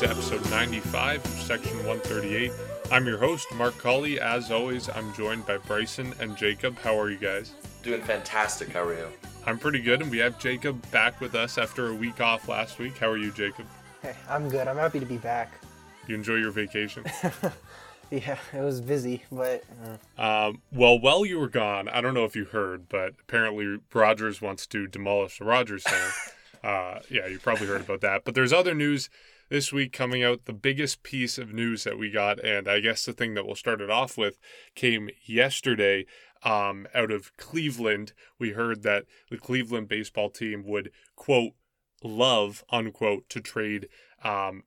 Hello and welcome to episode 95 of Section 138. I'm your host, Mark Colley. As always, I'm joined by Bryson and Jacob. How are you guys? Doing fantastic. How are you? I'm pretty good, and we have Jacob back with us after a week off last week. How are you, Jacob? Hey, I'm good. I'm happy to be back. You enjoy your vacation? Yeah, it was busy, but uh, Um, well, while you were gone, I don't know if you heard, but apparently Rogers wants to demolish the Rogers Center. uh, yeah, you probably heard about that. But there's other news this week coming out. The biggest piece of news that we got, and I guess the thing that we'll start it off with, came yesterday um, out of Cleveland. We heard that the Cleveland baseball team would, quote, love, unquote, to trade um,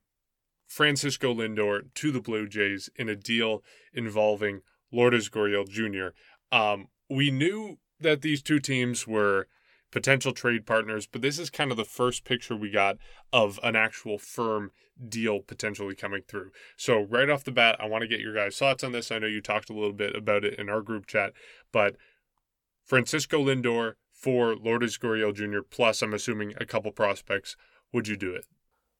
Francisco Lindor to the Blue Jays in a deal involving Lourdes Gurriel Jr. Um, we knew that these two teams were potential trade partners, but this is kind of the first picture we got of an actual firm deal potentially coming through. So, right off the bat, I want to get your guys' thoughts on this. I know you talked a little bit about it in our group chat, but Francisco Lindor for Lourdes Gurriel Jr., plus I'm assuming a couple prospects. Would you do it?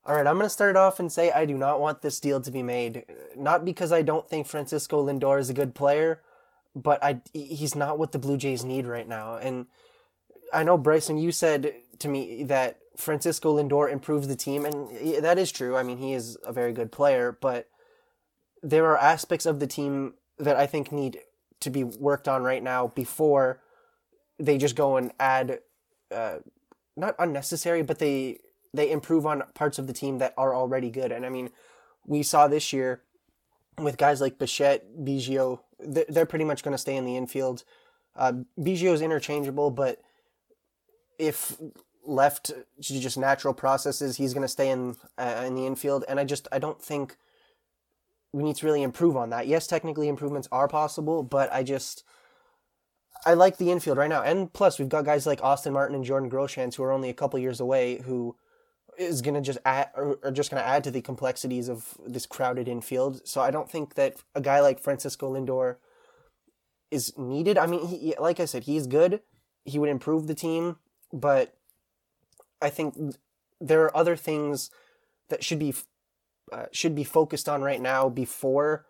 all right. I'm gonna start off and say I do not want this deal to be made. Not because I don't think Francisco Lindor is a good player, but I he's not what the Blue Jays need right now. And I know Bryson, you said to me that Francisco Lindor improves the team, and that is true. I mean, he is a very good player, but there are aspects of the team that I think need to be worked on right now before they just go and add, uh, not unnecessary, but they they improve on parts of the team that are already good. And I mean, we saw this year with guys like Bichette, Biggio, they're, pretty much going to stay in the infield. Uh, Biggio is interchangeable, but if left to just natural processes, he's going to stay in uh, in the infield. And I just I don't think we need to really improve on that. Yes, technically improvements are possible, but I just I like the infield right now. And plus, we've got guys like Austin Martin and Jordan Groshans who are only a couple years away who is going to just add or, or just going to add to the complexities of this crowded infield. So I don't think that a guy like Francisco Lindor is needed. I mean, he, like I said, he's good. He would improve the team, but I think there are other things that should be uh, should be focused on right now before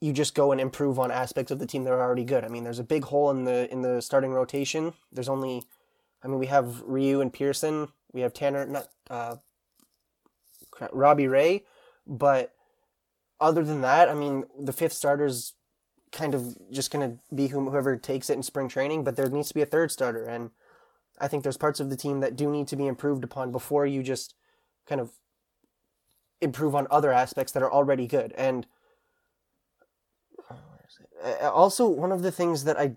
you just go and improve on aspects of the team that are already good. I mean, there's a big hole in the in the starting rotation. There's only, I mean, we have Ryu and Pearson. We have Tanner, not uh, Robbie Ray, but other than that, I mean, the fifth starter's kind of just gonna be whom- whoever takes it in spring training. But there needs to be a third starter, and I think there's parts of the team that do need to be improved upon before you just kind of improve on other aspects that are already good. And uh, also, one of the things that I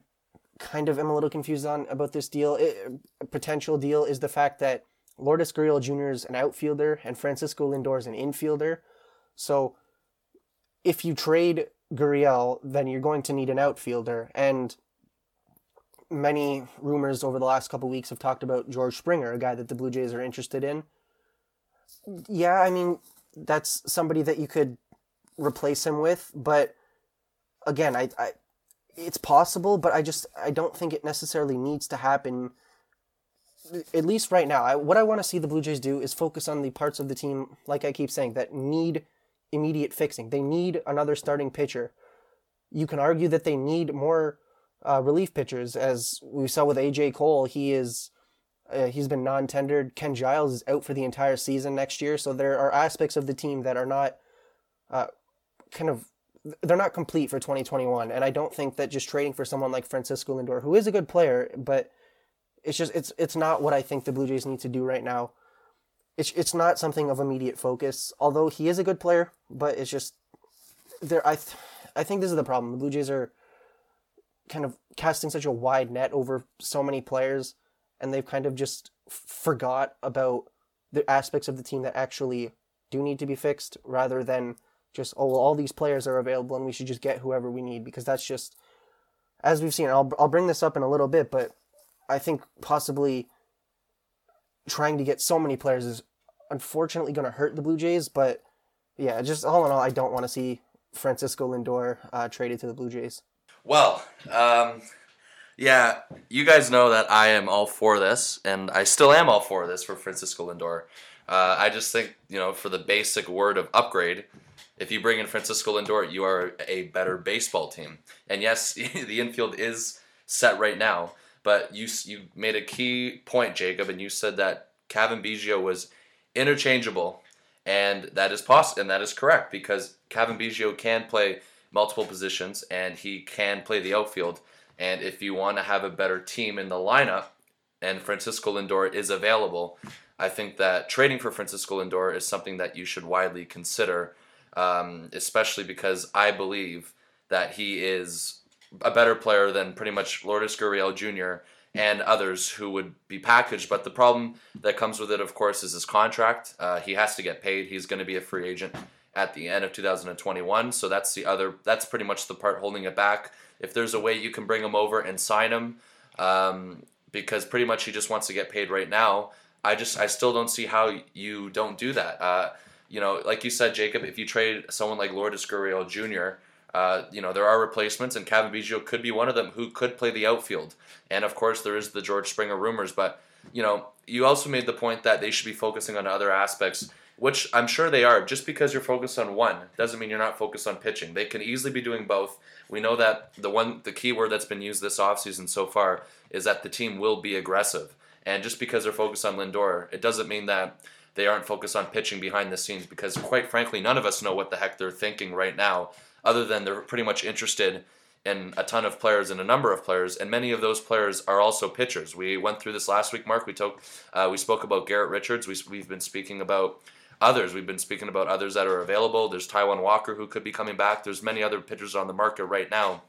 kind of am a little confused on about this deal, it, potential deal, is the fact that Lourdes Gurriel Jr. is an outfielder and Francisco Lindor is an infielder. So, if you trade Gurriel, then you're going to need an outfielder. And many rumors over the last couple weeks have talked about George Springer, a guy that the Blue Jays are interested in. Yeah, I mean, that's somebody that you could replace him with, but again, I, I it's possible, but I just I don't think it necessarily needs to happen. At least right now, I, what I want to see the Blue Jays do is focus on the parts of the team, like I keep saying, that need immediate fixing. They need another starting pitcher. You can argue that they need more uh, relief pitchers, as we saw with AJ Cole. He is uh, he's been non-tendered. Ken Giles is out for the entire season next year, so there are aspects of the team that are not uh, kind of they're not complete for 2021 and i don't think that just trading for someone like francisco lindor who is a good player but it's just it's it's not what i think the blue jays need to do right now it's it's not something of immediate focus although he is a good player but it's just there i th- i think this is the problem the blue jays are kind of casting such a wide net over so many players and they've kind of just f- forgot about the aspects of the team that actually do need to be fixed rather than just oh well all these players are available and we should just get whoever we need because that's just as we've seen I'll I'll bring this up in a little bit but I think possibly trying to get so many players is unfortunately going to hurt the Blue Jays but yeah just all in all I don't want to see Francisco Lindor uh, traded to the Blue Jays Well, um, yeah, you guys know that I am all for this, and I still am all for this for Francisco Lindor. Uh, I just think you know for the basic word of upgrade, if you bring in Francisco Lindor, you are a better baseball team. And yes, the infield is set right now, but you you made a key point, Jacob, and you said that Cavan Biggio was interchangeable, and that is possible, and that is correct because Cavan Biggio can play multiple positions and he can play the outfield. And if you want to have a better team in the lineup, and Francisco Lindor is available, I think that trading for Francisco Lindor is something that you should widely consider, um, especially because I believe that he is a better player than pretty much Lourdes Gurriel Jr. and others who would be packaged. But the problem that comes with it, of course, is his contract. Uh, he has to get paid. He's going to be a free agent at the end of 2021. So that's the other. That's pretty much the part holding it back. If there's a way you can bring him over and sign him, um, because pretty much he just wants to get paid right now. I just I still don't see how you don't do that. Uh, you know, like you said, Jacob, if you trade someone like Lourdes Gurriel Jr., uh, you know, there are replacements, and Cavan Biggio could be one of them who could play the outfield. And of course, there is the George Springer rumors, but you know, you also made the point that they should be focusing on other aspects which I'm sure they are. Just because you're focused on one doesn't mean you're not focused on pitching. They can easily be doing both. We know that the one the key word that's been used this offseason so far is that the team will be aggressive. And just because they're focused on Lindor, it doesn't mean that they aren't focused on pitching behind the scenes because quite frankly, none of us know what the heck they're thinking right now, other than they're pretty much interested in a ton of players and a number of players, and many of those players are also pitchers. We went through this last week, Mark. We took, uh, we spoke about Garrett Richards. We, we've been speaking about others. We've been speaking about others that are available. There's Taijuan Walker who could be coming back. There's many other pitchers on the market right now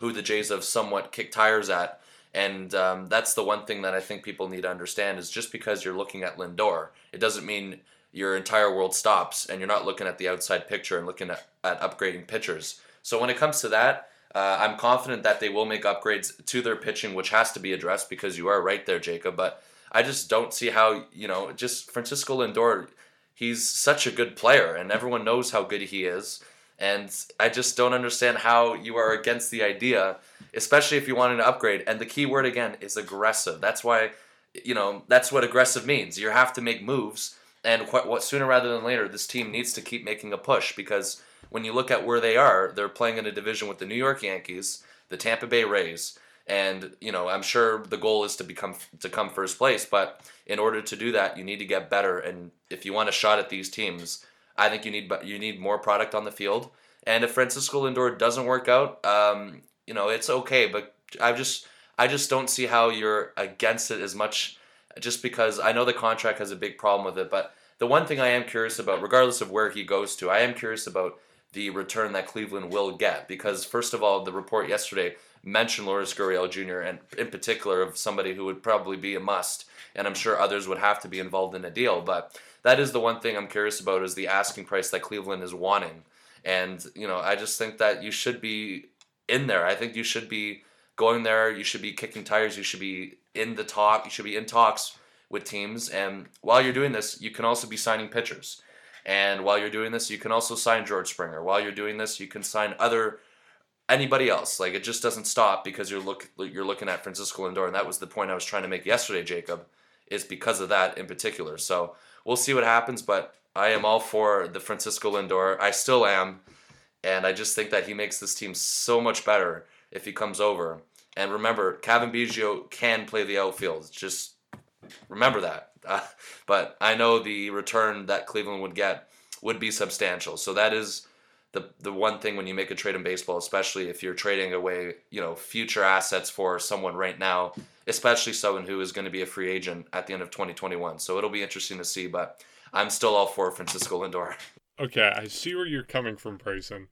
who the Jays have somewhat kicked tires at. And um, that's the one thing that I think people need to understand is just because you're looking at Lindor, it doesn't mean your entire world stops and you're not looking at the outside picture and looking at, at upgrading pitchers. So when it comes to that, uh, I'm confident that they will make upgrades to their pitching, which has to be addressed because you are right there, Jacob. But I just don't see how, you know, just Francisco Lindor he's such a good player and everyone knows how good he is. And I just don't understand how you are against the idea, especially if you want an upgrade. And the key word again is aggressive. That's why, you know, that's what aggressive means. You have to make moves. And what, what sooner rather than later, this team needs to keep making a push because when you look at where they are, they're playing in a division with the New York Yankees, the Tampa Bay Rays, and you know i'm sure the goal is to become to come first place but in order to do that you need to get better. And if you want a shot at these teams i think you need you need more product on the field. And if francisco lindor doesn't work out um, you know it's okay but i just i just don't see how you're against it as much just because i know the contract has a big problem with it. But the one thing i am curious about regardless of where he goes to i am curious about the return that cleveland will get. Because first of all the report yesterday mention Lourdes Gurriel Jr. and in particular of somebody who would probably be a must, and I'm sure others would have to be involved in a deal. But that is the one thing I'm curious about is the asking price that Cleveland is wanting. And you know, I just think that you should be in there. I think you should be going there. You should be kicking tires. You should be in the talk. You should be in talks with teams. And while you're doing this, you can also be signing pitchers. And while you're doing this, you can also sign George Springer. While you're doing this, you can sign other anybody else. Like it just doesn't stop because you're look you're looking at Francisco Lindor, and that was the point I was trying to make yesterday, Jacob, is because of that in particular. So we'll see what happens, but I am all for the Francisco Lindor. I still am, and I just think that he makes this team so much better if he comes over. And remember, Cavan Biggio can play the outfield. Just remember that. Uh, but I know the return that Cleveland would get would be substantial. So that is the the one thing when you make a trade in baseball, especially if you're trading away, you know, future assets for someone right now, especially someone who is going to be a free agent at the end of 2021. So it'll be interesting to see, but I'm still all for Francisco Lindor. Okay, I see where you're coming from, Bryson.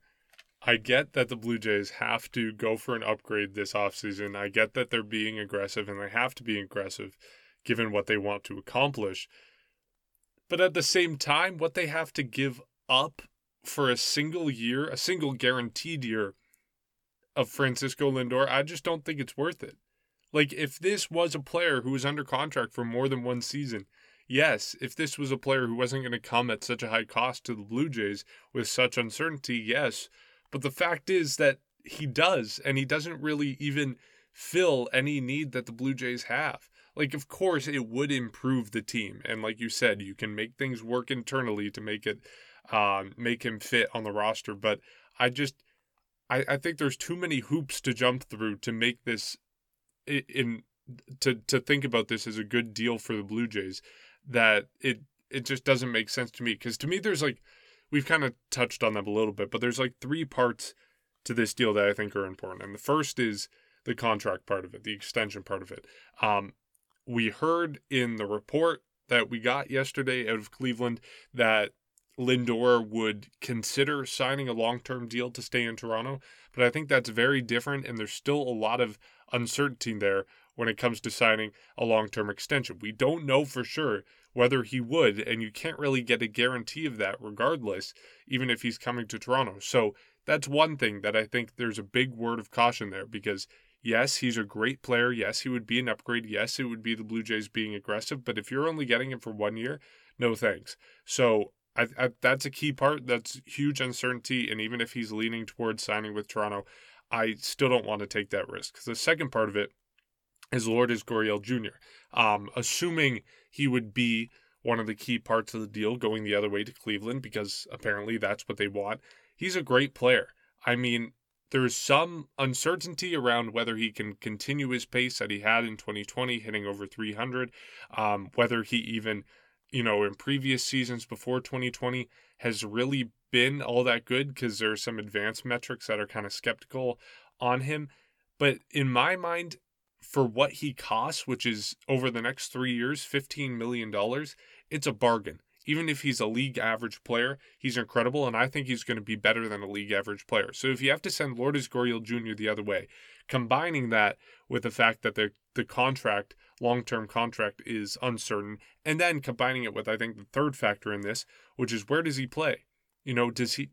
I get that the Blue Jays have to go for an upgrade this offseason. I get that they're being aggressive and they have to be aggressive given what they want to accomplish. But at the same time, what they have to give up for a single year, a single guaranteed year of Francisco Lindor, I just don't think it's worth it. Like, if this was a player who was under contract for more than one season, yes, if this was a player who wasn't going to come at such a high cost to the Blue Jays with such uncertainty, yes. But the fact is that he does, and he doesn't really even fill any need that the Blue Jays have. like of course it would improve the team and like you said you can make things work internally to make it um, make him fit on the roster but i just I, I think there's too many hoops to jump through to make this in to to think about this as a good deal for the blue jays that it it just doesn't make sense to me. Because to me there's like we've kind of touched on them a little bit but there's like three parts to this deal that i think are important and the first is the contract part of it the extension part of it. Um, we heard in the report that we got yesterday out of Cleveland that Lindor would consider signing a long term deal to stay in Toronto. But I think that's very different, and there's still a lot of uncertainty there when it comes to signing a long term extension. We don't know for sure whether he would, and you can't really get a guarantee of that regardless, even if he's coming to Toronto. So that's one thing that I think there's a big word of caution there because Yes, he's a great player. Yes, he would be an upgrade. Yes, it would be the Blue Jays being aggressive. But if you're only getting him for one year, no thanks. So I, I, that's a key part. That's huge uncertainty. And even if he's leaning towards signing with Toronto, I still don't want to take that risk. The second part of it is Lourdes Gurriel Jr. Um, assuming he would be one of the key parts of the deal going the other way to Cleveland, because apparently that's what they want. He's a great player. I mean, there's some uncertainty around whether he can continue his pace that he had in 2020, hitting over 300, um, whether he even, you know, in previous seasons before 2020 has really been all that good because there are some advanced metrics that are kind of skeptical on him. But in my mind, for what he costs, which is over the next three years, $15 million, it's a bargain even if he's a league average player, he's incredible, and I think he's going to be better than a league average player. So if you have to send Lourdes Gurriel Jr. the other way, combining that with the fact that the the contract, long term contract, is uncertain, and then combining it with I think the third factor in this, which is where does he play? You know, does he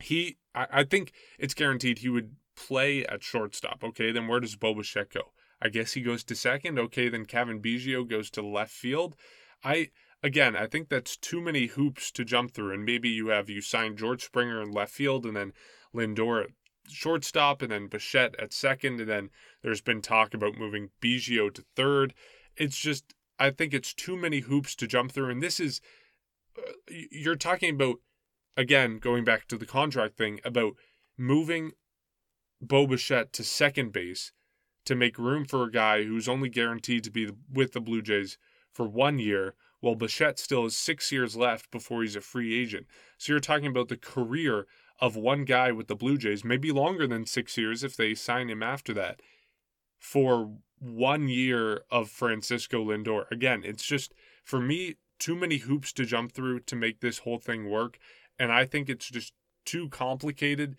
he I, I think it's guaranteed he would play at shortstop. Okay, then where does Bo Bichette go? I guess he goes to second. Okay, then Cavan Biggio goes to left field. I again, I think that's too many hoops to jump through. And maybe you have you sign George Springer in left field and then Lindor at shortstop and then Bichette at second. And then there's been talk about moving Biggio to third. It's just, I think it's too many hoops to jump through. And this is, uh, you're talking about, again, going back to the contract thing, about moving Bo Bichette to second base to make room for a guy who's only guaranteed to be with the Blue Jays for one year while Bichette still has six years left before he's a free agent. So you're talking about the career of one guy with the Blue Jays, maybe longer than six years if they sign him after that, for one year of Francisco Lindor. Again, it's just, for me, too many hoops to jump through to make this whole thing work. And I think it's just too complicated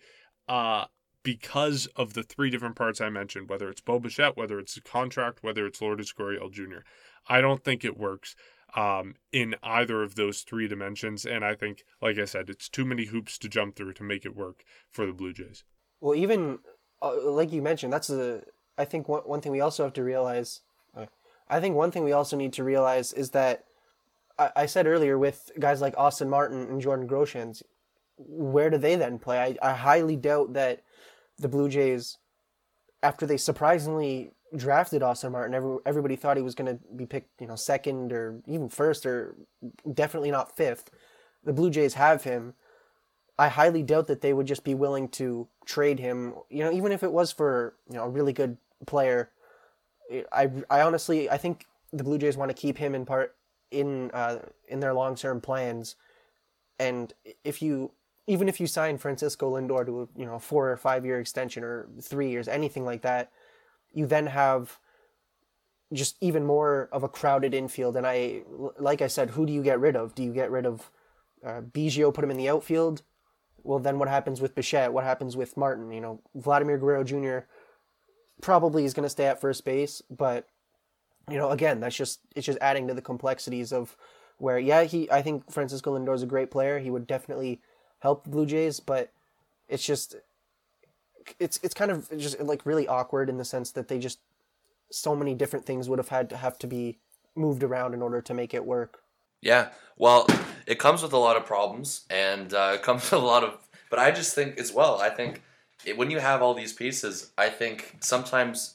uh, because of the three different parts I mentioned, whether it's Bo Bichette, whether it's a contract, whether it's Lourdes Gurriel Jr. I don't think it works um, in either of those three dimensions. And I think, like I said, it's too many hoops to jump through to make it work for the Blue Jays. Well, even uh, like you mentioned, that's the. I think one, one thing we also have to realize. Uh, I think one thing we also need to realize is that I, I said earlier with guys like Austin Martin and Jordan Groshans, where do they then play? I, I highly doubt that the Blue Jays, after they surprisingly drafted Austin Martin, every, everybody thought he was going to be picked, you know, second or even first or definitely not fifth. The Blue Jays have him. I highly doubt that they would just be willing to trade him, you know, even if it was for, you know, a really good player. I, I honestly, I think the Blue Jays want to keep him in part in uh, in their long term plans. And if you even if you sign Francisco Lindor to a you know four or five year extension or three years, anything like that, you then have just even more of a crowded infield. And I, like I said, who do you get rid of? Do you get rid of uh, Biggio, put him in the outfield? Well, then what happens with Bichette? What happens with Martin? You know, Vladimir Guerrero Jr. probably is going to stay at first base, but you know, again, that's just it's just adding to the complexities of where yeah, he I think Francisco Lindor is a great player. He would definitely help the Blue Jays, but it's just it's it's kind of just like really awkward in the sense that they just so many different things would have had to have to be moved around in order to make it work. Yeah, well, it comes with a lot of problems and uh, it comes with a lot of. But I just think as well. I think it, when you have all these pieces, I think sometimes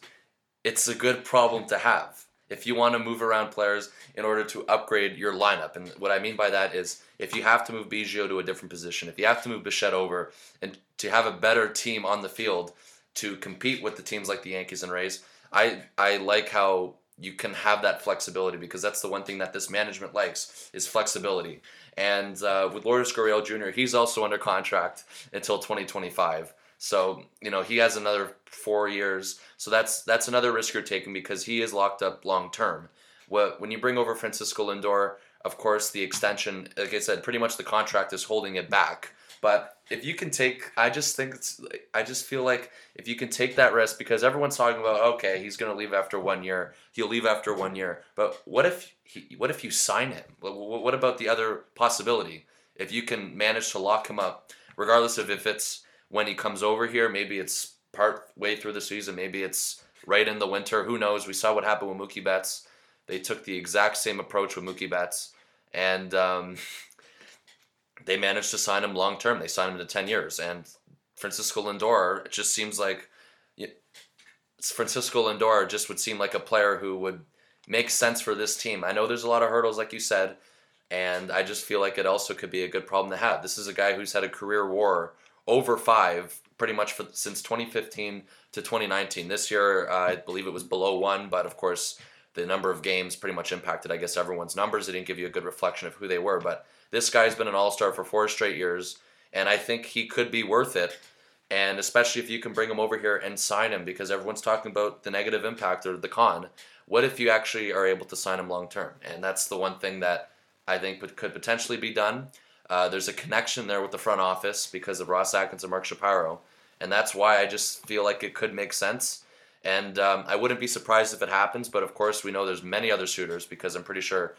it's a good problem to have. if you want to move around players in order to upgrade your lineup. And what I mean by that is if you have to move Biggio to a different position, if you have to move Bichette over and to have a better team on the field to compete with the teams like the Yankees and Rays, I I like how you can have that flexibility because that's the one thing that this management likes is flexibility. And uh, with Lourdes Gurriel Jr., he's also under contract until 2025. So you know he has another four years. So that's that's another risk you're taking because he is locked up long term. What When you bring over Francisco Lindor, of course the extension, like I said, pretty much the contract is holding it back. But if you can take, I just think it's, I just feel like if you can take that risk because everyone's talking about, okay, he's going to leave after one year, he'll leave after one year. But what if he, what if you sign him? What about the other possibility? If you can manage to lock him up, regardless of if it's when he comes over here, maybe it's part way through the season, maybe it's right in the winter. Who knows? We saw what happened with Mookie Betts. They took the exact same approach with Mookie Betts, and um, they managed to sign him long term. They signed him to ten years, and Francisco Lindor. It just seems like Francisco Lindor just would seem like a player who would make sense for this team. I know there's a lot of hurdles, like you said, and I just feel like it also could be a good problem to have. This is a guy who's had a career WAR over five pretty much for since 2015 to 2019. This year, uh, I believe it was below one, but of course, the number of games pretty much impacted, I guess, everyone's numbers. It didn't give you a good reflection of who they were, but this guy's been an all star for four straight years, and I think he could be worth it. And especially if you can bring him over here and sign him, because everyone's talking about the negative impact or the con. What if you actually are able to sign him long term? And that's the one thing that I think could potentially be done. Uh, there's a connection there with the front office because of Ross Atkins and Mark Shapiro, and that's why I just feel like it could make sense. And um, I wouldn't be surprised if it happens, but of course we know there's many other suitors because I'm pretty sure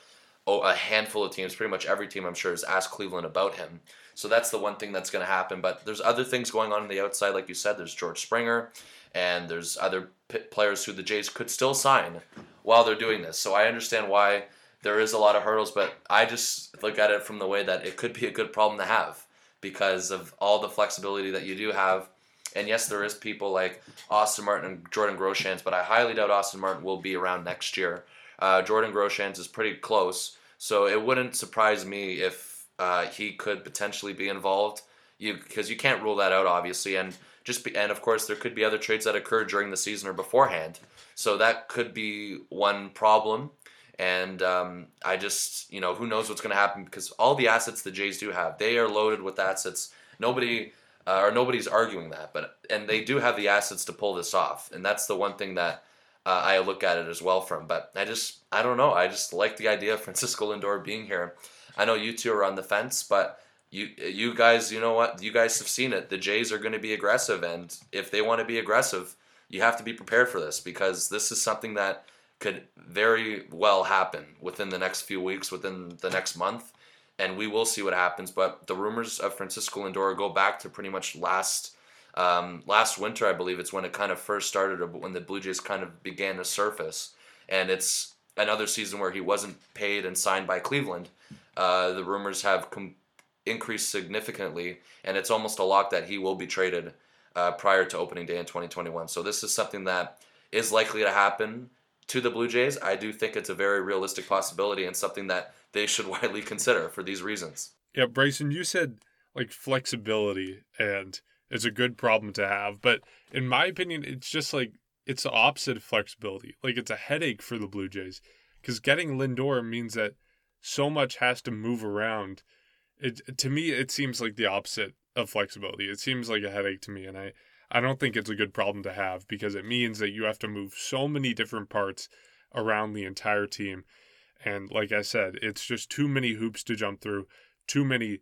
oh, a handful of teams, pretty much every team I'm sure, has asked Cleveland about him. So that's the one thing that's going to happen. But there's other things going on on the outside, like you said. There's George Springer, and there's other players who the Jays could still sign while they're doing this. So I understand why there is a lot of hurdles, but I just look at it from the way that it could be a good problem to have because of all the flexibility that you do have. And yes, there is people like Austin Martin and Jordan Groshans, but I highly doubt Austin Martin will be around next year. Uh, Jordan Groshans is pretty close, so it wouldn't surprise me if uh, he could potentially be involved. You because you can't rule that out, obviously, and just be, and of course there could be other trades that occur during the season or beforehand. So that could be one problem. And um, I just, you know, who knows what's going to happen because all the assets the Jays do have, they are loaded with assets. Nobody uh, or nobody's arguing that, but and they do have the assets to pull this off, and that's the one thing that uh, I look at it as well from. But I just, I don't know. I just like the idea of Francisco Lindor being here. I know you two are on the fence, but you, you guys, you know what? You guys have seen it. The Jays are going to be aggressive, and if they want to be aggressive, you have to be prepared for this because this is something that could very well happen within the next few weeks, within the next month, and we will see what happens. But the rumors of Francisco Lindor go back to pretty much last um, last winter, I believe it's when it kind of first started, when the Blue Jays kind of began to surface, and it's another season where he wasn't paid and signed by Cleveland. Uh, the rumors have com- increased significantly, and it's almost a lock that he will be traded uh, prior to opening day in 2021. So this is something that is likely to happen to the Blue Jays, I do think it's a very realistic possibility and something that they should widely consider for these reasons. Yeah, Bryson, you said like flexibility and it's a good problem to have, but in my opinion, it's just like it's the opposite of flexibility. Like it's a headache for the Blue Jays because getting Lindor means that so much has to move around. It to me, it seems like the opposite of flexibility. It seems like a headache to me, and I I don't think it's a good problem to have because it means that you have to move so many different parts around the entire team. And like I said, it's just too many hoops to jump through, too many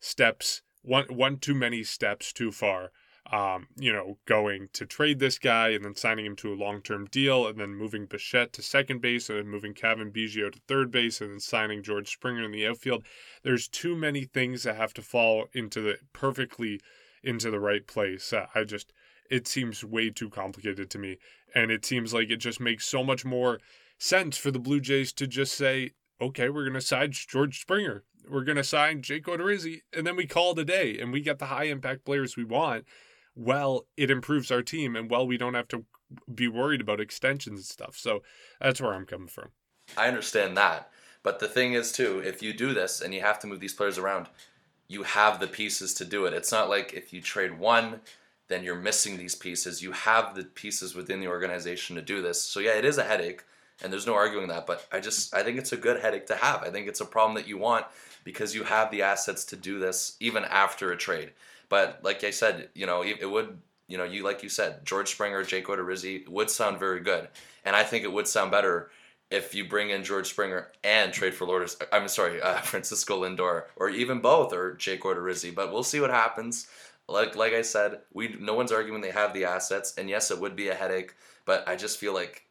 steps, one one too many steps too far. Um, you know, going to trade this guy and then signing him to a long term deal and then moving Bichette to second base and then moving Cavan Biggio to third base and then signing George Springer in the outfield. There's too many things that have to fall into the perfectly into the right place. Uh, I just, it seems way too complicated to me. And it seems like it just makes so much more sense for the Blue Jays to just say, okay, we're going to sign George Springer. We're going to sign Jake Odorizzi. And then we call it a day and we get the high impact players we want. Well, it improves our team. And well, we don't have to be worried about extensions and stuff. So that's where I'm coming from. I understand that. But the thing is, too, if you do this and you have to move these players around, you have the pieces to do it. It's not like if you trade one, then you're missing these pieces. You have the pieces within the organization to do this. So, yeah, it is a headache, and there's no arguing that. But I just, I think it's a good headache to have. I think it's a problem that you want because you have the assets to do this even after a trade. But like I said, you know, it would you know, you like you said, George Springer, Jake Odorizzi would sound very good, and I think it would sound better if you bring in George Springer and trade for Lourdes. I'm sorry, uh, Francisco Lindor, or even both, or Jake Odorizzi. But we'll see what happens. Like like I said, we no one's arguing they have the assets, and yes, it would be a headache. But I just feel like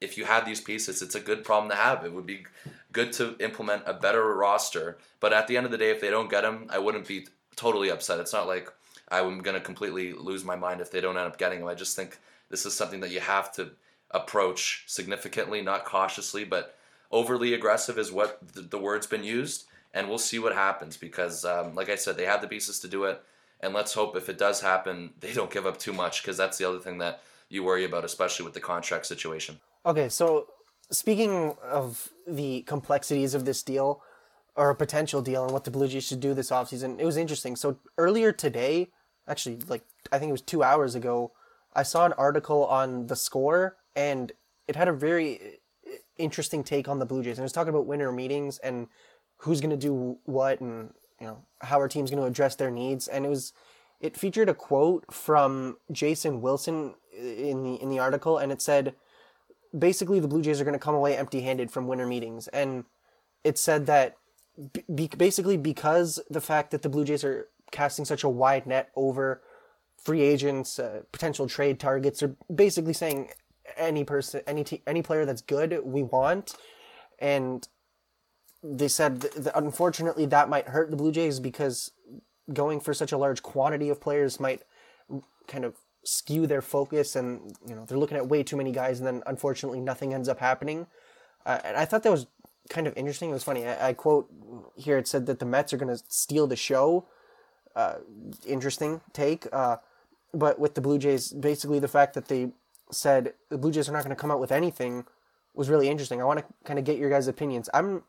if you have these pieces, it's a good problem to have. It would be good to implement a better roster. But at the end of the day, if they don't get them, I wouldn't be totally upset. It's not like I'm going to completely lose my mind if they don't end up getting him. I just think this is something that you have to approach significantly, not cautiously, but overly aggressive is what the, the word's been used. And we'll see what happens because, um, like I said, they have the pieces to do it. And let's hope if it does happen, they don't give up too much because that's the other thing that you worry about, especially with the contract situation. Okay, so speaking of the complexities of this deal or a potential deal and what the Blue Jays should do this offseason, it was interesting. So earlier today, actually like I think it was two hours ago, I saw an article on the score and it had a very uh, interesting take on the Blue Jays. And it was talking about winter meetings and who's going to do what and you know how our team's going to address their needs. And it was it featured a quote from Jason Wilson uh, in the in the article, and it said basically the Blue Jays are going to come away empty-handed from winter meetings, and it said that basically because the fact that the Blue Jays are casting such a wide net over free agents, uh, potential trade targets, are basically saying any person, any t- any player that's good, we want. And they said that unfortunately that might hurt the Blue Jays because going for such a large quantity of players might kind of skew their focus, and you know they're looking at way too many guys, and then unfortunately nothing ends up happening. Uh, and I thought that was kind of interesting. It was funny. I, I quote here: it said that the Mets are going to steal the show uh, interesting take. Uh, but with the Blue Jays, basically the fact that they said the Blue Jays are not going to come out with anything was really interesting. I want to kind of get your guys' opinions. I'm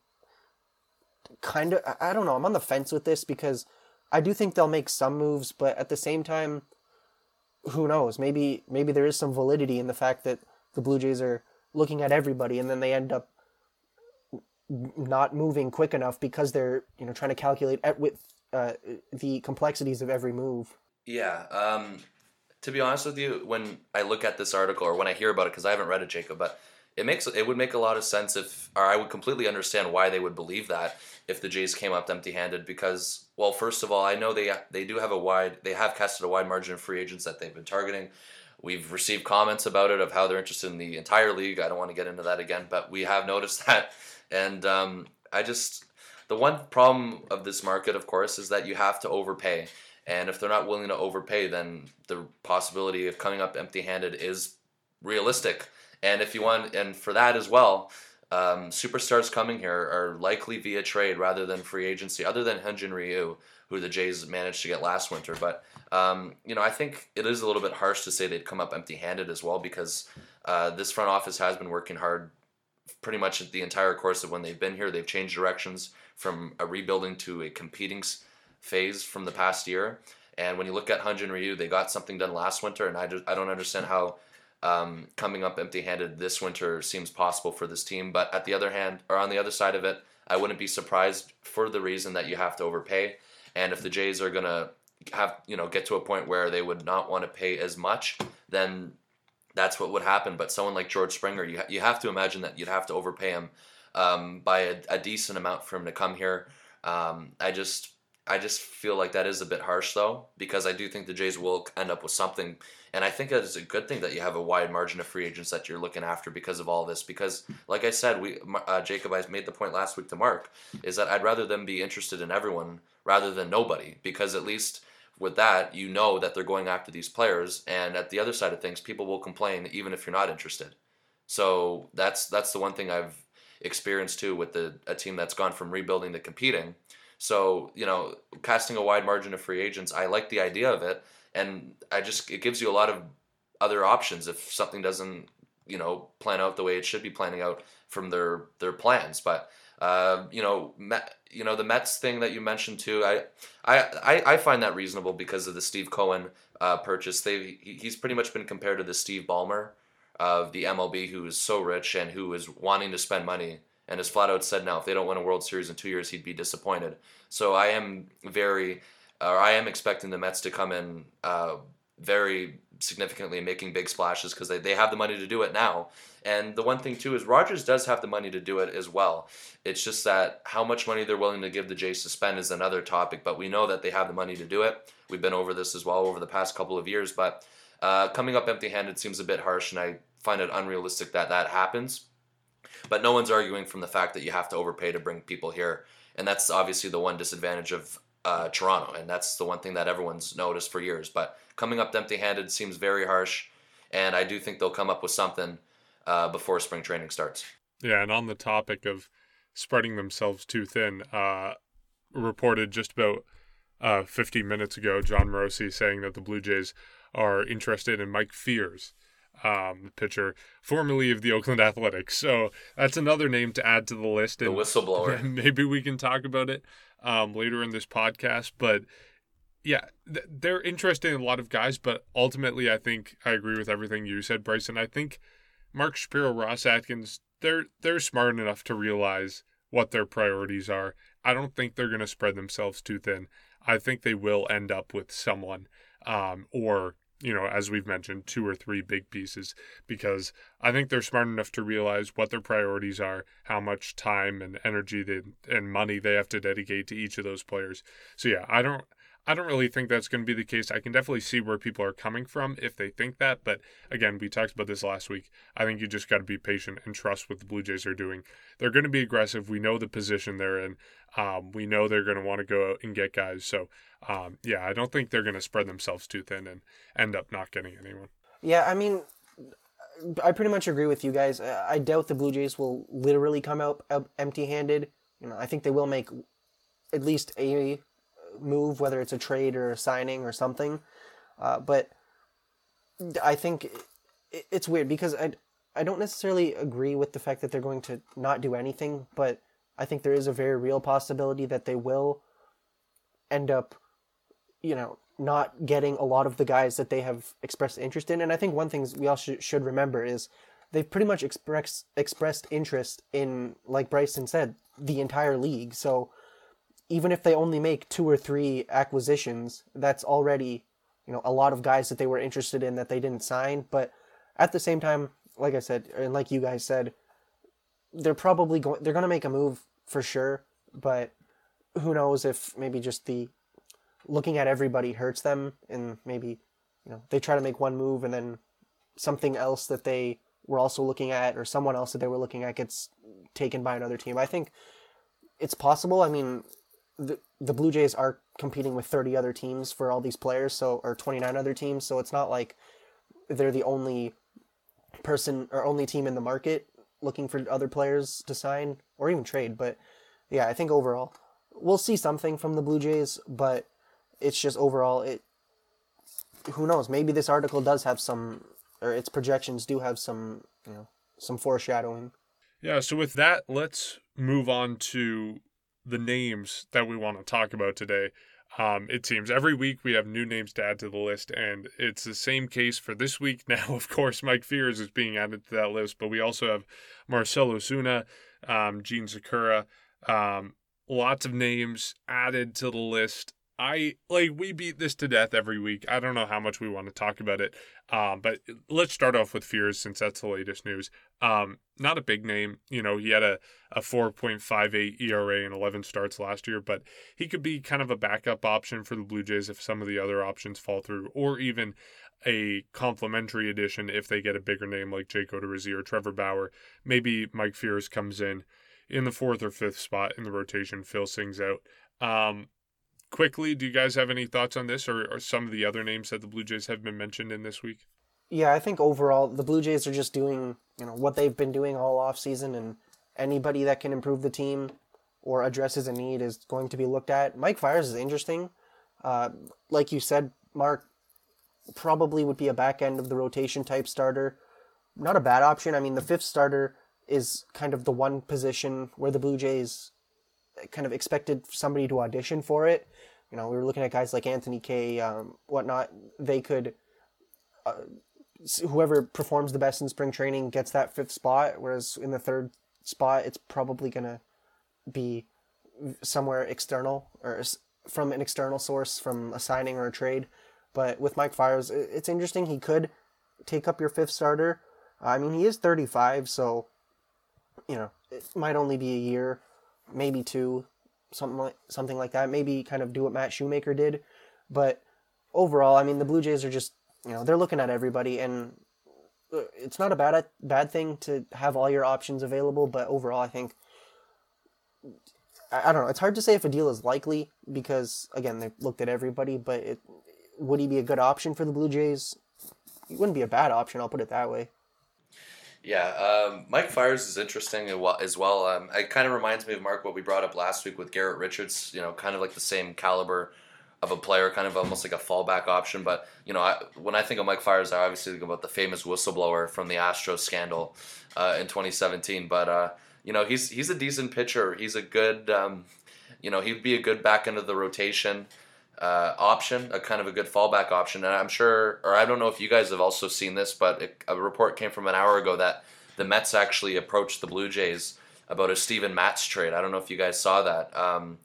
kind of, I don't know, I'm on the fence with this because I do think they'll make some moves, but at the same time, who knows? Maybe maybe there is some validity in the fact that the Blue Jays are looking at everybody and then they end up not moving quick enough because they're you know trying to calculate at, with uh, the complexities of every move. Yeah. Um, to be honest with you, when I look at this article or when I hear about it, because I haven't read it, Jacob, but it makes it would make a lot of sense if, or I would completely understand why they would believe that if the Jays came up empty-handed. Because, well, first of all, I know they they do have a wide, they have casted a wide margin of free agents that they've been targeting. We've received comments about it of how they're interested in the entire league. I don't want to get into that again, but we have noticed that, and um, I just the one problem of this market, of course, is that you have to overpay. And if they're not willing to overpay, then the possibility of coming up empty handed is realistic. And if you want, and for that as well, um, superstars coming here are likely via trade rather than free agency, other than Hyun-Jin Ryu, who the Jays managed to get last winter. But, um, you know, I think it is a little bit harsh to say they'd come up empty handed as well because uh, this front office has been working hard pretty much the entire course of when they've been here. They've changed directions from a rebuilding to a competing phase from the past year. And when you look at Hyun-Jin Ryu, they got something done last winter, and I, just, I don't understand how um, coming up empty-handed this winter seems possible for this team. But at the other hand, or on the other side of it, I wouldn't be surprised for the reason that you have to overpay. And if the Jays are gonna have you know get to a point where they would not want to pay as much, then that's what would happen. But someone like George Springer, you ha- you have to imagine that you'd have to overpay him um, by a, a, decent amount for him to come here. Um, I just I just feel like that is a bit harsh though because I do think the Jays will end up with something, and I think that is a good thing that you have a wide margin of free agents that you're looking after because of all this. Because like I said, we uh, Jacob I made the point last week to Mark is that I'd rather them be interested in everyone rather than nobody because at least with that, you know that they're going after these players, and at the other side of things, people will complain even if you're not interested. So that's that's the one thing I've experienced too with the a team that's gone from rebuilding to competing. So you know, casting a wide margin of free agents, I like the idea of it, and I just it gives you a lot of other options if something doesn't you know plan out the way it should be planning out from their their plans. But uh, you know, Met, you know the Mets thing that you mentioned too. I I I find that reasonable because of the Steve Cohen uh, purchase. They he's pretty much been compared to the Steve Ballmer of the MLB, who is so rich and who is wanting to spend money and has flat out said now if they don't win a World Series in two years, he'd be disappointed. So I am very, or I am expecting the Mets to come in uh, very significantly making big splashes because they, they have the money to do it now. And the one thing too is Rogers does have the money to do it as well. It's just that how much money they're willing to give the Jays to spend is another topic, but we know that they have the money to do it. We've been over this as well over the past couple of years, but uh, coming up empty-handed seems a bit harsh, and I find it unrealistic that that happens. But no one's arguing from the fact that you have to overpay to bring people here, and that's obviously the one disadvantage of uh, Toronto, and that's the one thing that everyone's noticed for years. But coming up empty-handed seems very harsh, and I do think they'll come up with something uh, before spring training starts. Yeah, and on the topic of spreading themselves too thin, uh, reported just about uh, 15 minutes ago, Jon Morosi saying that the Blue Jays are interested in Mike Fiers, um, pitcher formerly of the Oakland Athletics. So that's another name to add to the list. And the whistleblower. Maybe we can talk about it um, later in this podcast. But yeah, th- they're interested in a lot of guys. But ultimately, I think I agree with everything you said, Bryson. I think Mark Shapiro, Ross Atkins, they're they're smart enough to realize what their priorities are. I don't think they're going to spread themselves too thin. I think they will end up with someone um, or you know, as we've mentioned, two or three big pieces because I think they're smart enough to realize what their priorities are, how much time and energy they, and money they have to dedicate to each of those players. So yeah, I don't I don't really think that's going to be the case. I can definitely see where people are coming from if they think that, but again, we talked about this last week. I think you just got to be patient and trust what the Blue Jays are doing. They're going to be aggressive. We know the position they're in. Um, we know they're going to want to go out and get guys. So, um, yeah, I don't think they're going to spread themselves too thin and end up not getting anyone. Yeah, I mean, I pretty much agree with you guys. I doubt the Blue Jays will literally come out empty-handed. You know, I think they will make at least a move, whether it's a trade or a signing or something. Uh, but I think it's weird because I, I don't necessarily agree with the fact that they're going to not do anything, but I think there is a very real possibility that they will end up, you know, not getting a lot of the guys that they have expressed interest in. And I think one thing we all sh- should remember is they've pretty much expressed expressed interest in, like Bryson said, the entire league. So even if they only make two or three acquisitions, that's already you know a lot of guys that they were interested in that they didn't sign. But at the same time, like I said, and like you guys said, they're probably going they're going to make a move for sure. But who knows if maybe just the looking at everybody hurts them, and maybe you know they try to make one move and then something else that they were also looking at or someone else that they were looking at gets taken by another team. I think it's possible. I mean, the the Blue Jays are competing with 30 other teams for all these players, so or 29 other teams, so it's not like they're the only person or only team in the market looking for other players to sign or even trade. But yeah, I think overall we'll see something from the Blue Jays, but it's just overall it. Who knows? Maybe this article does have some, or its projections do have some, you know, some foreshadowing. Yeah. So with that, let's move on to the names that we want to talk about today. Um, it seems every week we have new names to add to the list, and it's the same case for this week. Now, of course, Mike Fiers is being added to that list, but we also have Marcell Ozuna, um, Jean Segura, um, lots of names added to the list. I like we beat this to death every week. I don't know how much we want to talk about it, um, but let's start off with Fiers since that's the latest news. Um, not a big name, you know. He had a a four point five eight ERA and eleven starts last year, but he could be kind of a backup option for the Blue Jays if some of the other options fall through, or even a complimentary addition if they get a bigger name like Jake Odorizzi or Trevor Bauer. Maybe Mike Fiers comes in in the fourth or fifth spot in the rotation, fills things out. Um, quickly, do you guys have any thoughts on this or, or some of the other names that the Blue Jays have been mentioned in this week? Yeah, I think overall the Blue Jays are just doing, you know, what they've been doing all off season and anybody that can improve the team or addresses a need is going to be looked at. Mike Fiers is interesting. Uh, like you said, Mark, probably would be a back end of the rotation type starter. Not a bad option. I mean, the fifth starter is kind of the one position where the Blue Jays kind of expected somebody to audition for it. You know, we were looking at guys like Anthony Kay, um, whatnot. They could, uh, whoever performs the best in spring training gets that fifth spot. Whereas in the third spot, it's probably gonna be somewhere external or from an external source, from a signing or a trade. But with Mike Fiers, it's interesting. He could take up your fifth starter. I mean, he is 35, so you know it might only be a year, maybe two, something like something like that. Maybe kind of do what Matt Shoemaker did, but overall, I mean, the Blue Jays are just you know they're looking at everybody, and uh, it's not a bad bad thing to have all your options available. But overall, I think I, I don't know. It's hard to say if a deal is likely because again they looked at everybody, but it would he be a good option for the Blue Jays? He wouldn't be a bad option. I'll put it that way. Yeah, um, Mike Fiers is interesting as well. Um, it kind of reminds me of Mark what we brought up last week with Garrett Richards. You know, kind of like the same caliber of a player, kind of almost like a fallback option. But you know, I, when I think of Mike Fiers, I obviously think about the famous whistleblower from the Astros scandal uh, in 2017. But uh, you know, he's he's a decent pitcher. He's a good, um, you know, he'd be a good back end of the rotation uh, option, a kind of a good fallback option. And I'm sure, or I don't know if you guys have also seen this, but it, a report came from an hour ago that the Mets actually approached the Blue Jays about a Steven Matz trade. I don't know if you guys saw that. Um,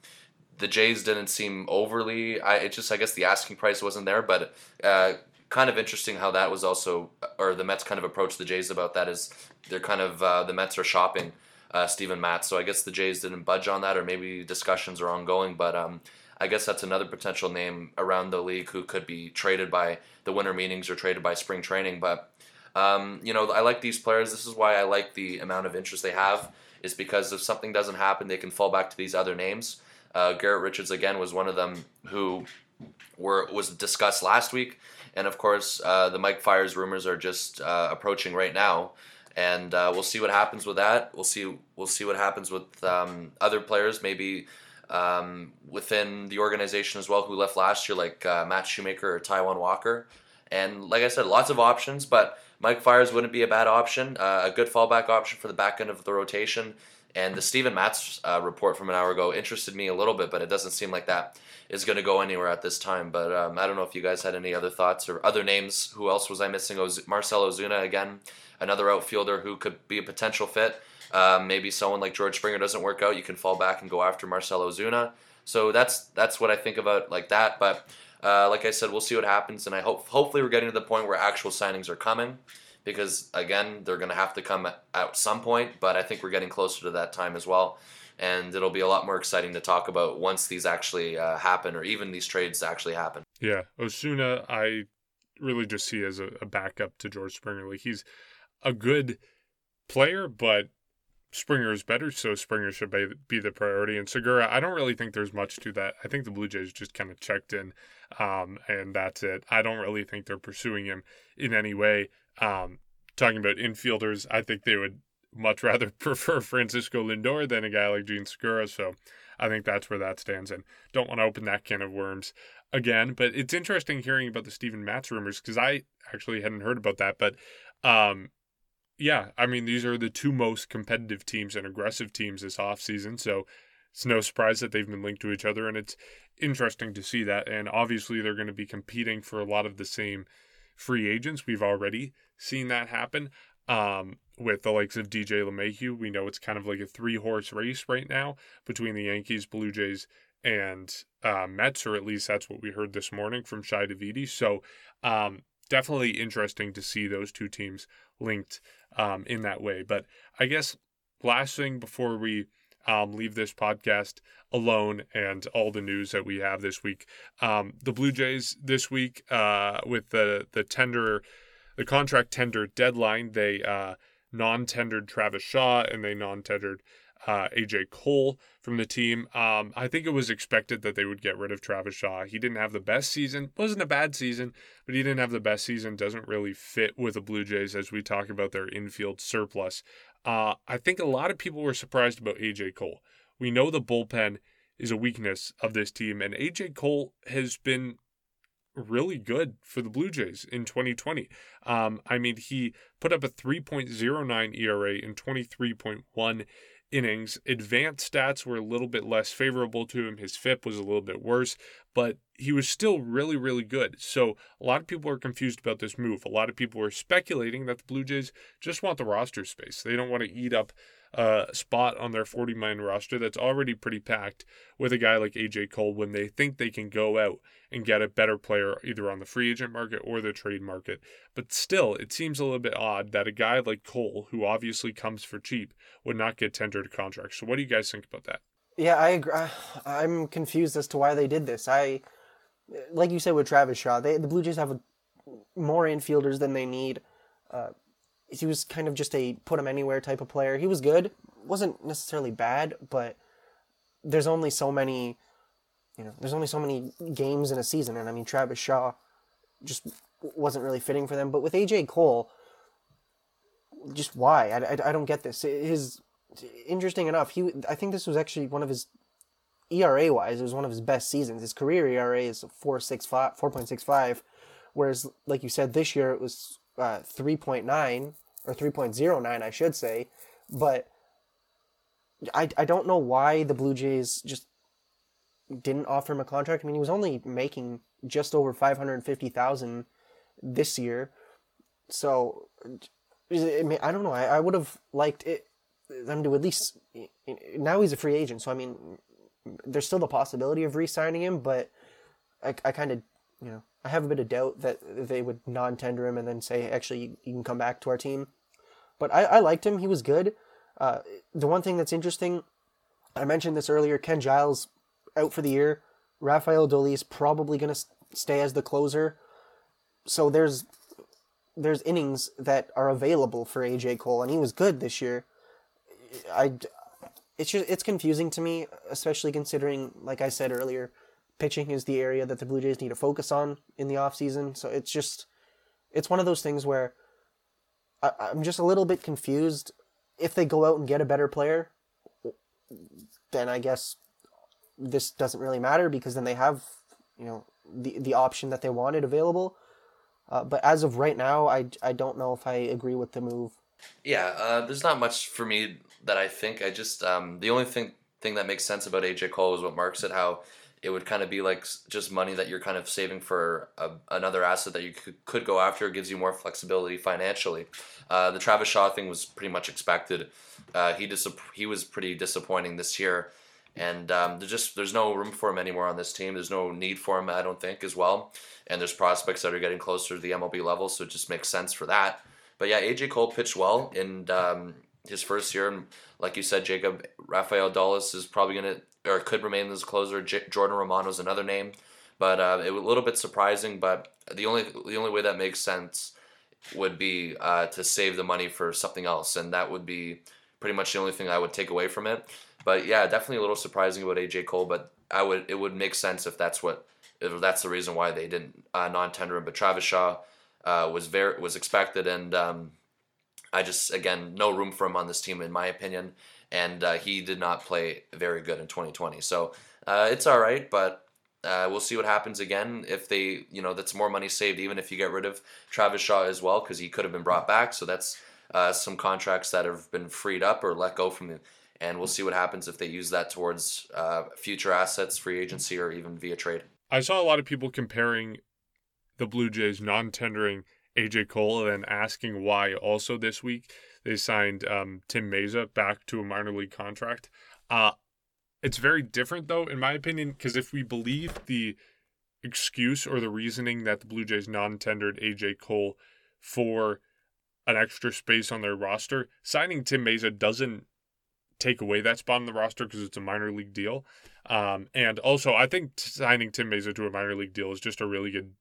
the Jays didn't seem overly. I it just I guess the asking price wasn't there, but uh, kind of interesting how that was also, or the Mets kind of approached the Jays about that. Is they're kind of uh, the Mets are shopping uh, Steven Matz, so I guess the Jays didn't budge on that, or maybe discussions are ongoing, but. Um, I guess that's another potential name around the league who could be traded by the winter meetings or traded by spring training. But um, you know, I like these players. This is why I like the amount of interest they have. Is because if something doesn't happen, they can fall back to these other names. Uh, Garrett Richards again was one of them who were was discussed last week, and of course uh, the Mike Fiers rumors are just uh, approaching right now, and uh, we'll see what happens with that. We'll see we'll see what happens with um, other players. Maybe um, within the organization as well who left last year, like uh, Matt Shoemaker or Taijuan Walker. And like I said, lots of options, but Mike Fiers wouldn't be a bad option, uh, a good fallback option for the back end of the rotation. And the Steven Matz uh, report from an hour ago interested me a little bit, but it doesn't seem like that is going to go anywhere at this time. But um, I don't know if you guys had any other thoughts or other names. Who else was I missing? Oz- Marcell Ozuna again, another outfielder who could be a potential fit. Um, maybe someone like George Springer doesn't work out, you can fall back and go after Marcell Zuna. So that's that's what I think about like that. But uh, like I said, we'll see what happens, and I hope hopefully we're getting to the point where actual signings are coming, because again they're going to have to come at, at some point. But I think we're getting closer to that time as well, and it'll be a lot more exciting to talk about once these actually uh, happen, or even these trades actually happen. Yeah, Ozuna, I really just see as a, a backup to George Springer. Like he's a good player, but Springer is better, so Springer should be, be the priority. And Segura, I don't really think there's much to that. I think the Blue Jays just kind of checked in, um, and that's it. I don't really think they're pursuing him in any way. Um, talking about infielders, I think they would much rather prefer Francisco Lindor than a guy like Jean Segura. So I think that's where that stands. And don't want to open that can of worms again. But it's interesting hearing about the Steven Matz rumors because I actually hadn't heard about that. But um, yeah, I mean, these are the two most competitive teams and aggressive teams this offseason. So it's no surprise that they've been linked to each other. And it's interesting to see that. And obviously, they're going to be competing for a lot of the same free agents. We've already seen that happen um, with the likes of DJ LeMahieu. We know it's kind of like a three horse race right now between the Yankees, Blue Jays, and uh, Mets, or at least that's what we heard this morning from Shi Davidi. So um, definitely interesting to see those two teams linked um, in that way. But I guess last thing before we um, leave this podcast alone and all the news that we have this week, um, the Blue Jays this week uh, with the the tender, the contract tender deadline, they uh, non-tendered Travis Shaw and they non-tendered uh, AJ Cole from the team. Um, I think it was expected that they would get rid of Travis Shaw. He didn't have the best season, wasn't a bad season, but he didn't have the best season. Doesn't really fit with the Blue Jays as we talk about their infield surplus. Uh, I think a lot of people were surprised about AJ Cole. We know the bullpen is a weakness of this team, and AJ Cole has been really good for the Blue Jays in 2020. Um, I mean, he put up a 3.09 ERA in 23.1 innings. Advanced stats were a little bit less favorable to him. His FIP was a little bit worse, but he was still really, really good. So a lot of people are confused about this move. A lot of people are speculating that the Blue Jays just want the roster space. They don't want to eat up a spot on their 40 man roster that's already pretty packed with a guy like AJ Cole when they think they can go out and get a better player either on the free agent market or the trade market. But still, it seems a little bit odd that a guy like Cole, who obviously comes for cheap, would not get tendered a contract. So, what do you guys think about that? Yeah, I agree. I'm confused as to why they did this. I, like you said with Travis Shaw, they the Blue Jays have more infielders than they need. Uh, he was kind of just a put him anywhere type of player. He was good, wasn't necessarily bad, but there's only so many, you know, there's only so many games in a season, and I mean Travis Shaw just wasn't really fitting for them. But with AJ Cole, just why? I, I, I don't get this. His interesting enough, he I think this was actually one of his ERA wise, it was one of his best seasons. His career ERA is 4.65, 4.65 whereas like you said this year it was uh, 3.9 or 3.09 I should say, but I I don't know why the Blue Jays just didn't offer him a contract. I mean, he was only making just over 550,000 this year. So I don't know. I, I would have liked it them to at least now he's a free agent. So I mean, there's still the possibility of re-signing him, but I, I kind of you know I have a bit of doubt that they would non-tender him and then say actually you, can come back to our team. But I, I liked him. He was good. Uh, the one thing that's interesting, I mentioned this earlier. Ken Giles out for the year. Rafael Dolis probably going to stay as the closer. So there's there's innings that are available for AJ Cole, and he was good this year. I, it's just it's confusing to me, especially considering, like I said earlier, pitching is the area that the Blue Jays need to focus on in the offseason. So it's just it's one of those things where I, I'm just a little bit confused. If they go out and get a better player, then I guess this doesn't really matter because then they have you know the the option that they wanted available. Uh, but as of right now, I, I don't know if I agree with the move. Yeah, uh, there's not much for me that I think. I just um, the only thing thing that makes sense about AJ Cole is what Mark said. How it would kind of be like just money that you're kind of saving for a, another asset that you could, could go after. It gives you more flexibility financially. Uh, the Travis Shaw thing was pretty much expected. Uh, he dis- he was pretty disappointing this year, and um, there's just there's no room for him anymore on this team. There's no need for him, I don't think, as well. And there's prospects that are getting closer to the MLB level, so it just makes sense for that. But yeah, AJ Cole pitched well and um, his first year, and like you said, Jacob Rafael Dolis is probably gonna or could remain as a closer. J- Jordan Romano is another name, but uh, it was a little bit surprising. But the only the only way that makes sense would be uh, to save the money for something else, and that would be pretty much the only thing I would take away from it. But yeah, definitely a little surprising about AJ Cole, but I would it would make sense if that's what if that's the reason why they didn't uh, non-tender him. But Travis Shaw uh, was very was expected, and um, I just again no room for him on this team in my opinion, and uh, he did not play very good in 2020. So uh, it's all right, but uh, we'll see what happens again if they you know that's more money saved even if you get rid of Travis Shaw as well because he could have been brought back. So that's uh, some contracts that have been freed up or let go from the and we'll see what happens if they use that towards uh, future assets, free agency, or even via trade. I saw a lot of people comparing the Blue Jays non-tendering AJ Cole and asking why. Also, this week they signed um, Tim Mayza back to a minor league contract. Uh, it's very different, though, in my opinion, because if we believe the excuse or the reasoning that the Blue Jays non-tendered AJ Cole for an extra space on their roster, signing Tim Mayza doesn't take away that spot on the roster because it's a minor league deal. Um, and also, I think signing Tim Mayza to a minor league deal is just a really good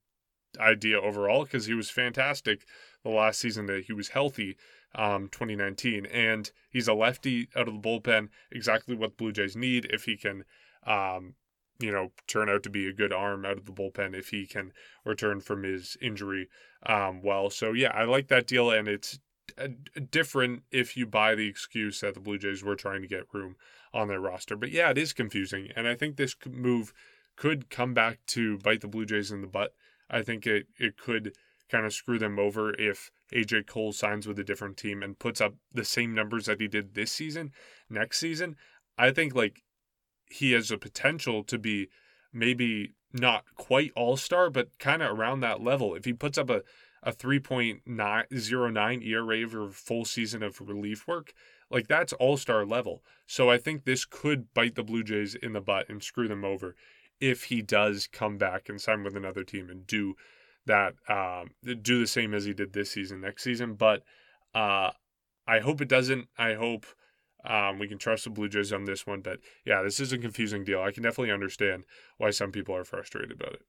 idea overall because he was fantastic the last season that he was healthy, um, 2019, and he's a lefty out of the bullpen, exactly what the Blue Jays need if he can, um, you know, turn out to be a good arm out of the bullpen if he can return from his injury um, well. So yeah, I like that deal, and it's different if you buy the excuse that the Blue Jays were trying to get room on their roster. But yeah, it is confusing, and I think this move could come back to bite the Blue Jays in the butt I think it, it could kind of screw them over if AJ Cole signs with a different team and puts up the same numbers that he did this season next season. I think like he has a potential to be maybe not quite all star, but kind of around that level. If he puts up a, a 3.09 ERA for full season of relief work, like that's all star level. So I think this could bite the Blue Jays in the butt and screw them over if he does come back and sign with another team and do that, um, do the same as he did this season next season. But uh, I hope it doesn't. I hope um, we can trust the Blue Jays on this one. But yeah, this is a confusing deal. I can definitely understand why some people are frustrated about it.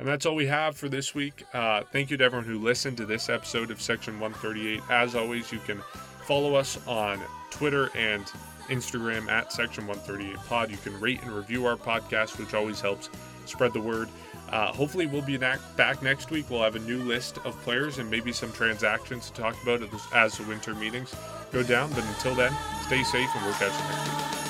And that's all we have for this week. Uh, thank you to everyone who listened to this episode of Section 138. As always, you can follow us on Twitter and Instagram at Section 138 Pod. You can rate and review our podcast, which always helps spread the word. Uh, hopefully, we'll be back next week. We'll have a new list of players and maybe some transactions to talk about as the winter meetings go down. But until then, stay safe and we'll catch you next week.